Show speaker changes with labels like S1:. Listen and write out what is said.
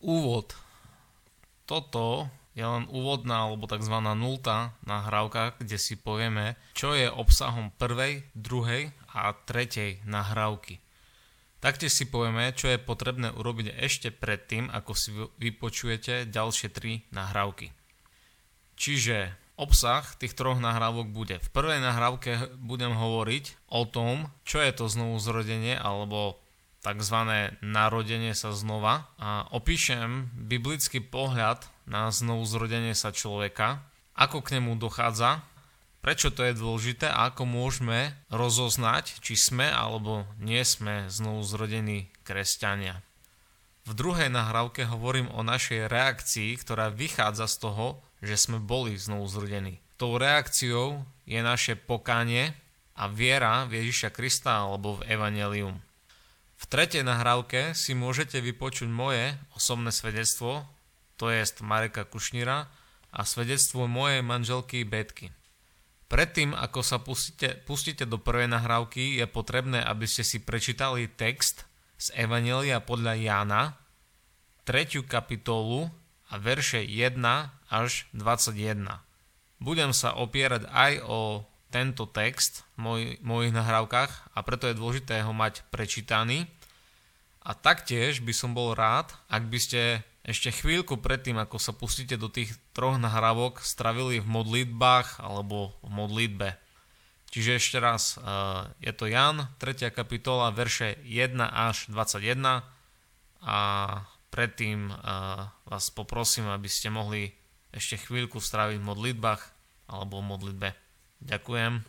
S1: Úvod. Toto je len úvodná alebo tzv. nultá nahrávka, kde si povieme, čo je obsahom prvej, druhej a tretej nahrávky. Taktiež si povieme, čo je potrebné urobiť ešte predtým, ako si vypočujete ďalšie tri nahrávky. Čiže obsah tých troch nahrávok bude. V prvej nahrávke budem hovoriť o tom, čo je to znovu zrodenie alebo tzv. narodenie sa znova a opíšem biblický pohľad na znovu zrodenie sa človeka, ako k nemu dochádza, prečo to je dôležité a ako môžeme rozoznať, či sme alebo nie sme znovu zrodení kresťania. V druhej nahrávke hovorím o našej reakcii, ktorá vychádza z toho, že sme boli znovu zrodení. Tou reakciou je naše pokánie a viera v Ježiša Krista alebo v Evangelium. V tretej nahrávke si môžete vypočuť moje osobné svedectvo, to je Mareka Kušníra a svedectvo mojej manželky Betky. Predtým, ako sa pustíte, pustíte do prvej nahrávky, je potrebné, aby ste si prečítali text z Evanelia podľa Jána, 3. kapitolu a verše 1 až 21. Budem sa opierať aj o tento text v moj, mojich nahrávkach a preto je dôležité ho mať prečítaný. A taktiež by som bol rád, ak by ste ešte chvíľku predtým, ako sa pustíte do tých troch nahrávok, stravili v modlitbách alebo v modlitbe. Čiže ešte raz, eh, je to Jan, 3. kapitola, verše 1 až 21 a predtým eh, vás poprosím, aby ste mohli ešte chvíľku stráviť v modlitbách alebo v modlitbe. Ďakujem.